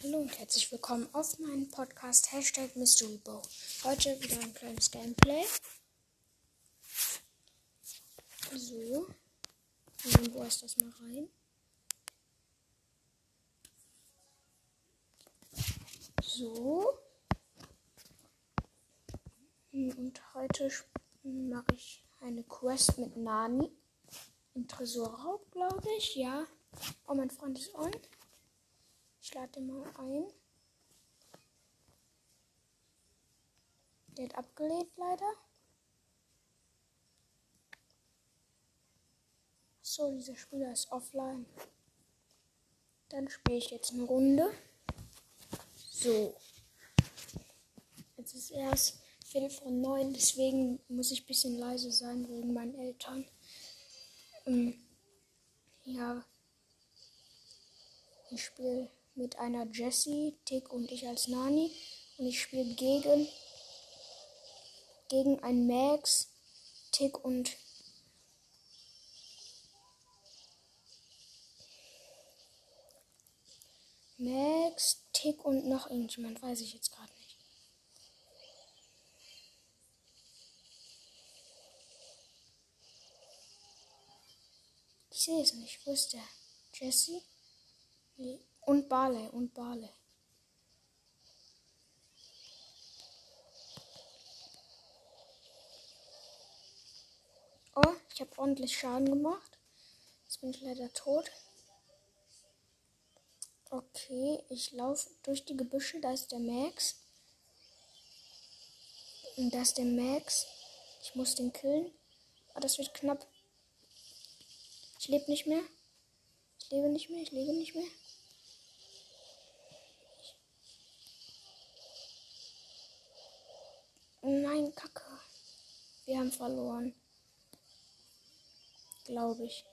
Hallo und herzlich willkommen auf meinem Podcast Hashtag Mystery Bow. Heute wieder ein kleines Gameplay. So. Und wo ist das mal rein? So. Und heute mache ich eine Quest mit Nani. Im Tresorraub, glaube ich. Ja. Oh, mein Freund ist on. Ich lade mal ein. Der hat abgelehnt leider. So, dieser Spieler ist offline. Dann spiele ich jetzt eine Runde. So. Jetzt ist erst Viertel von neun, deswegen muss ich ein bisschen leise sein wegen meinen Eltern. Ähm, ja. Ich spiele mit einer Jessie, Tick und ich als Nani. Und ich spiele gegen, gegen ein Max, Tick und Max, Tick und noch irgendjemand, weiß ich jetzt gerade nicht. Ich sehe es nicht. Wo ist der? Jesse? Nee. Und Barley, und Barley. Oh, ich habe ordentlich Schaden gemacht. Jetzt bin ich leider tot. Okay, ich laufe durch die Gebüsche. Da ist der Max. Und da ist der Max. Ich muss den killen. Oh, das wird knapp. Ich lebe nicht mehr. Ich lebe nicht mehr. Ich lebe nicht mehr. Nein, Kacke. Wir haben verloren. Glaube ich.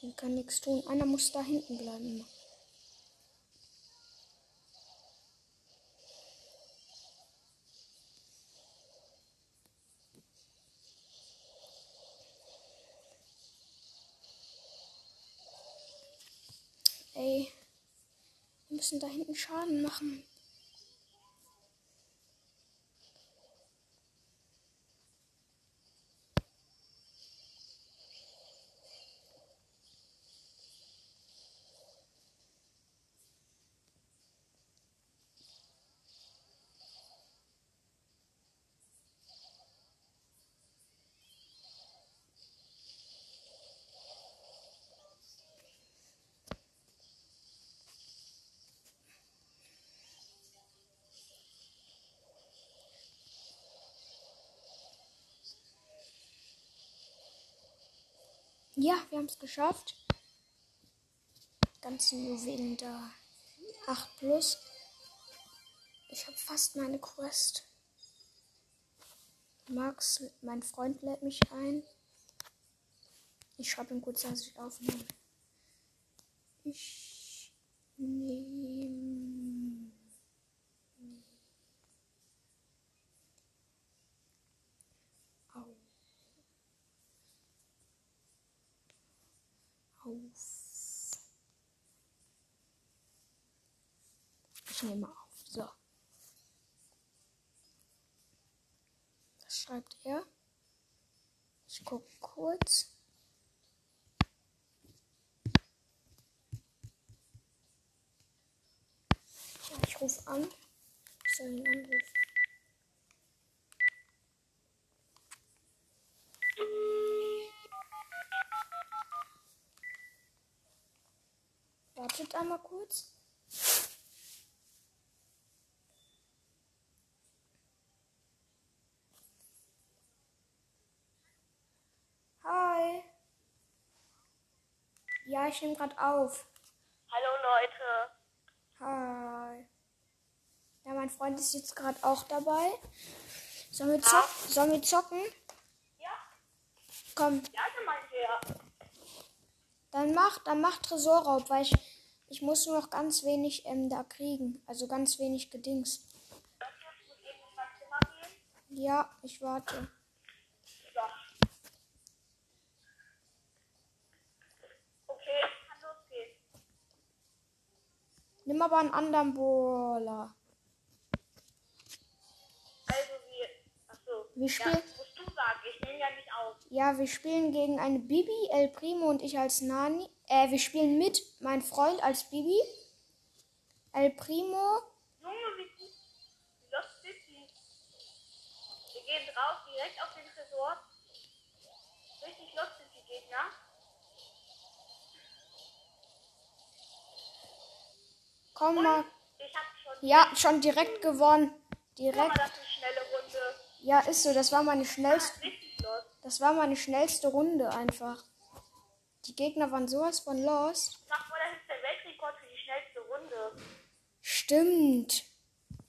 Ich kann nichts tun. Einer muss da hinten bleiben. Ey, wir müssen da hinten Schaden machen. Ja, wir haben es geschafft. Ganzen Juwelen da. 8 plus. Ich habe fast meine Quest. Max, mein Freund lädt mich ein. Ich schreibe ihm kurz, dass ich aufnehme. Ich nehme. auf. Ich nehme auf. So. Was schreibt er? Ich gucke kurz. Ja, ich rufe an. Ich soll ihn anrufen. Wartet einmal kurz. Hi. Ja, ich nehme gerade auf. Hallo Leute. Hi. Ja, mein Freund ist jetzt gerade auch dabei. Sollen wir, zock Sollen wir zocken? Ja? Komm. Ja, dann meinte er. Dann mach, dann mach Tresorraub, weil ich, ich muss nur noch ganz wenig ähm, da kriegen. Also ganz wenig Gedings. Ja, ich warte. So. Okay, kann losgehen. Nimm aber einen anderen Brawler. Also wir. Achso. Wir Ja, spielen. musst du sagen, ich nehme ja nicht auf. Ja, wir spielen gegen eine Bibi, El Primo und ich als Nani. Äh, wir spielen mit mein Freund als Bibi. El Primo. Junge, wie Lost City. Wir gehen drauf, direkt auf den Tresor. Richtig Lost City Gegner. Komm mal. Ich hab schon. Ja, schon direkt gewonnen. Guck mal, Direkt. das ist eine schnelle Runde. Ja, ist so. Das war meine schnellste. Das war meine schnellste Runde einfach. Die Gegner waren sowas von lost. Sag mal, das ist der Weltrekord für die schnellste Runde. Stimmt.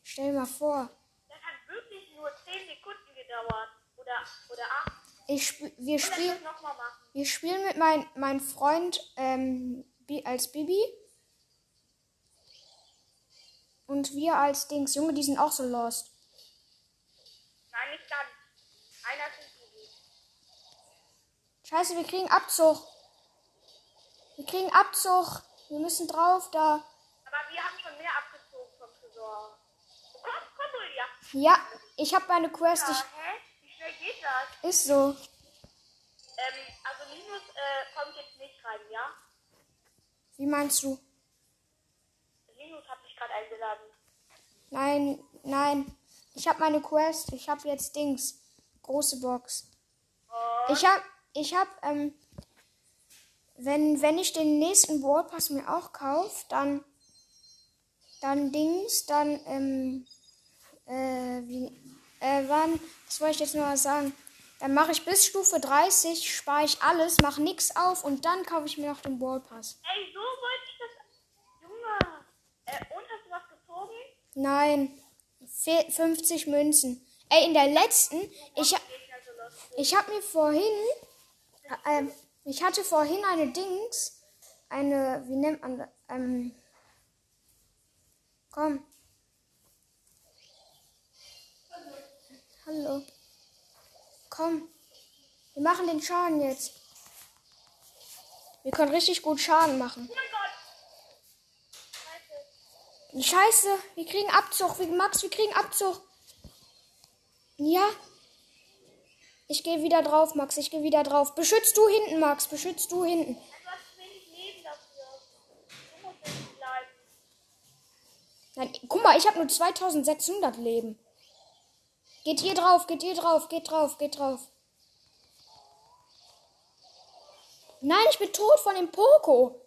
Stell dir mal vor. Das hat wirklich nur 10 Sekunden gedauert. Oder, oder 8. Ich sp wir machen. Wir spielen mit mein, mein Freund ähm, als Bibi. Und wir als Dings. Junge, die sind auch so lost. Nein, nicht ganz. Einer nicht easy. Scheiße, wir kriegen Abzug. Wir kriegen Abzug. Wir müssen drauf da. Aber wir haben schon mehr abgezogen vom Tresor. Oh, komm, komm, Julia. Ja, ich habe meine Quest. Ja, hä? Wie schnell geht das? ist so. Ähm, also Linus äh, kommt jetzt nicht rein, ja? Wie meinst du? Linus hat mich gerade eingeladen. Nein, nein. Ich habe meine Quest. Ich habe jetzt Dings. Große Box. Und Ich hab, ich hab, ähm, wenn, wenn ich den nächsten Ballpass mir auch kaufe, dann, dann Dings, dann, ähm, äh, wie, äh, wann, was wollte ich jetzt noch mal sagen? Dann mache ich bis Stufe 30, spare ich alles, mache nix auf und dann kaufe ich mir noch den Ballpass. ey, so wollte ich das. Junge. Äh, und hast du was gezogen? Nein, fe 50 Münzen. Ey, in der letzten, ich. Ich habe mir vorhin, äh, ich hatte vorhin eine Dings, eine, wie nennt man das? Ähm, komm. Hallo. Komm. Wir machen den Schaden jetzt. Wir können richtig gut Schaden machen. Scheiße. Wir kriegen Abzug. Max, wir kriegen Abzug. Ja. Ich gehe wieder drauf, Max. Ich gehe wieder drauf. Beschützt du hinten, Max. Beschützt du hinten. Nein, guck mal, ich habe nur 2600 Leben. Geht ihr drauf, geht ihr drauf, geht drauf, geht drauf. Nein, ich bin tot von dem Poco.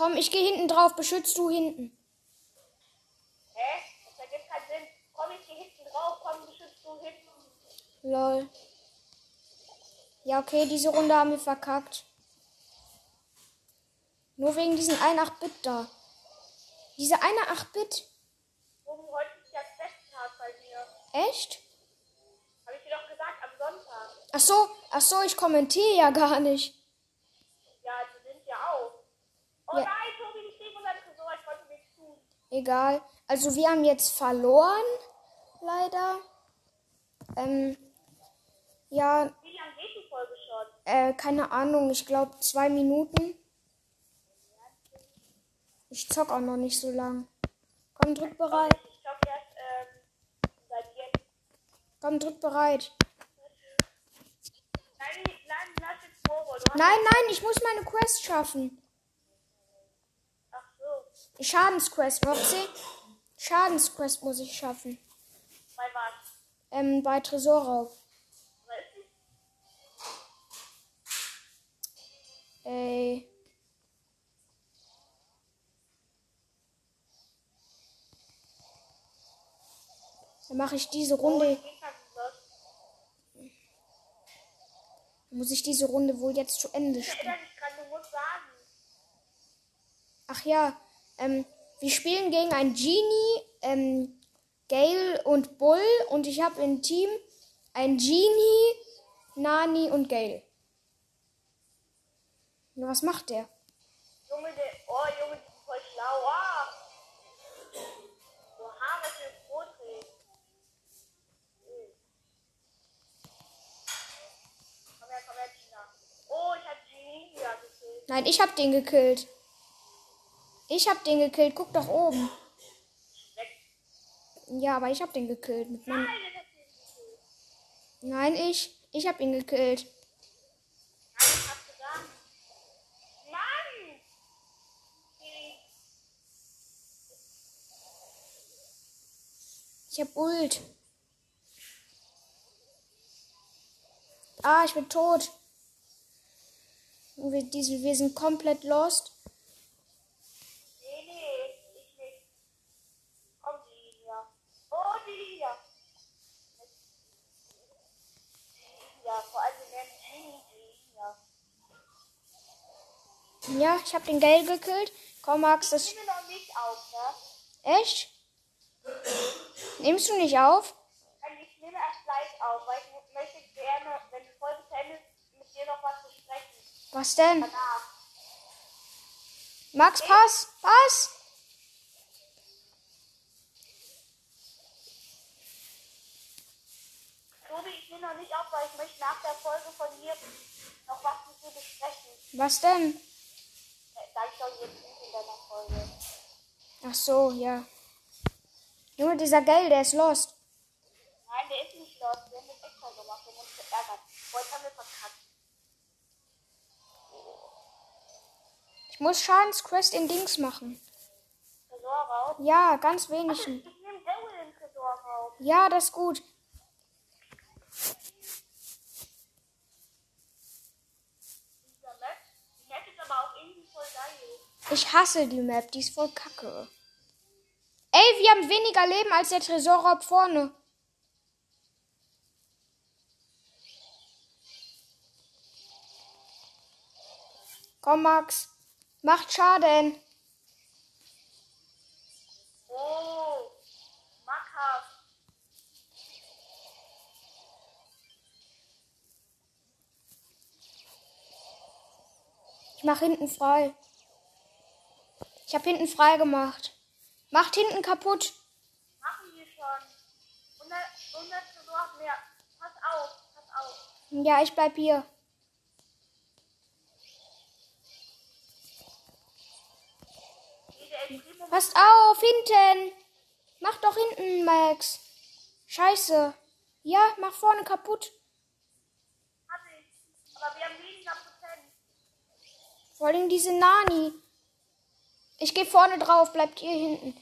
Komm, ich gehe hinten drauf, beschützt du hinten. Hä? Das ergibt keinen Sinn. Komm ich hier hinten drauf, komm, beschützt du hinten. Lol. Ja, okay, diese Runde haben wir verkackt. Nur wegen diesen 1 8-Bit da. Diese eine 8-Bit. Warum heute ist ja Festtag bei mir? Echt? Habe ich dir doch gesagt, am Sonntag. Ach so, ach so, ich kommentiere ja gar nicht. Ja, die sind ja auch. Oh Ja. nein, Tobi, ich stehe unter dem Tresor, ich wollte nichts tun. Egal. Also wir haben jetzt verloren, leider. Ähm, ja, Wie lange geht die Folge schon? äh, keine Ahnung, ich glaube zwei Minuten. Ich zock auch noch nicht so lang. Komm, drück bereit. Ich glaube erst ähm, seit jetzt. Komm, drück bereit. Nein, Nein, nein, ich muss meine Quest schaffen. Die Schadensquest, Moxie. Schadensquest muss ich schaffen. bei was? Ähm, bei Tresorraub. Ey. Dann mache ich diese Runde. Los. Muss ich diese Runde wohl jetzt zu Ende Ich spielen? Ach ja, ähm, wir spielen gegen ein Genie, ähm, Gale und Bull und ich habe im Team ein Genie, Nani und Gale. Na, was macht der? Junge, der, oh Junge, die sind voll schlau. Ah. Oha, was für ein. Hm. Komm her, komm her, Tina. Oh, ich hab Nein, ich hab den gekillt. Ich hab den gekillt. Guck doch oben. Ja, aber ich hab den gekillt. Mit meinem Nein, ich. Ich hab ihn gekillt. Ich hab Ult. Ah, ich bin tot. Wir, diese, wir sind komplett lost. Nee, nee, ich nicht. Komm, die Liga. Vor allem Liga. Ja, ich hab den Gale gekillt. Komm, Max, das. Ich nehme noch nicht auf, ne? Echt? Nimmst du nicht auf? Ich nehme erst gleich auf, weil ich möchte gerne, wenn die Folge zu Ende ist, mit dir noch was besprechen. Was denn? Danach. Max, pass! Pass! Tobi, ich nehme noch nicht auf, weil ich möchte nach der Folge von dir noch was mit dir besprechen. Was denn? Äh, Sag ich doch jetzt nicht in deiner Folge. Ach so, ja. Junge, dieser Gale, der ist lost. Nein, der ist nicht los. Wir haben das extra gemacht, um uns zu ärgern. Heute haben wir verkackt. Ich muss Schadensquest in Dings machen. Tresor raus. Ja, ganz wenig. ich nehme Daryl den Tresor raus. Ja, das ist gut. Dieser Map. Die Map ist aber auch irgendwie voll geil. Ich hasse die Map, die ist voll kacke. Ey, wir haben weniger Leben als der Tresorraub vorne. Komm, Max. Macht Schaden. Oh, Macker. Ich mach hinten frei. Ich hab hinten frei gemacht. Macht hinten kaputt. Machen wir schon. 100, 100 Tresor mehr. Pass auf, pass auf. Ja, ich bleib hier. Passt auf, hinten. Mach doch hinten, Max. Scheiße. Ja, mach vorne kaputt. hatte ich. Aber wir haben weniger Prozent. Vor allem diese Nani. Ich gehe vorne drauf, bleibt ihr hinten.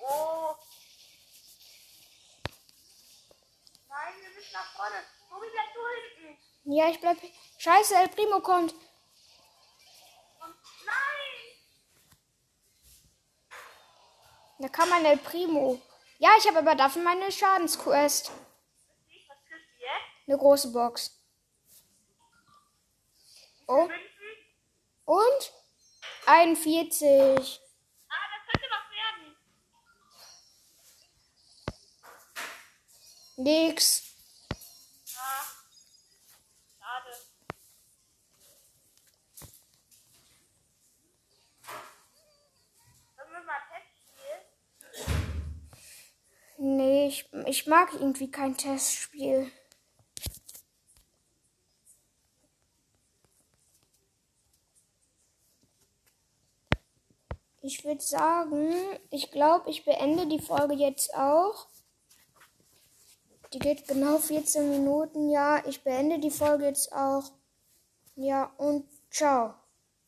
Oh. Nein, wir müssen nach vorne. Tobi, bleib du hinten. Ja, ich bleib. Scheiße, El Primo kommt. Nein! Da kam ein El Primo. Ja, ich habe aber dafür meine Schadensquest. Was kriegst du jetzt? Eine große Box. Oh, und? 41. Ah, das könnte was werden. Nix. Ah. Schade. Sollen wir mal Testspiel? Nee, ich, ich mag irgendwie kein Testspiel. Ich würde sagen, ich glaube, ich beende die Folge jetzt auch. Die geht genau 14 Minuten. Ja, ich beende die Folge jetzt auch. Ja, und ciao.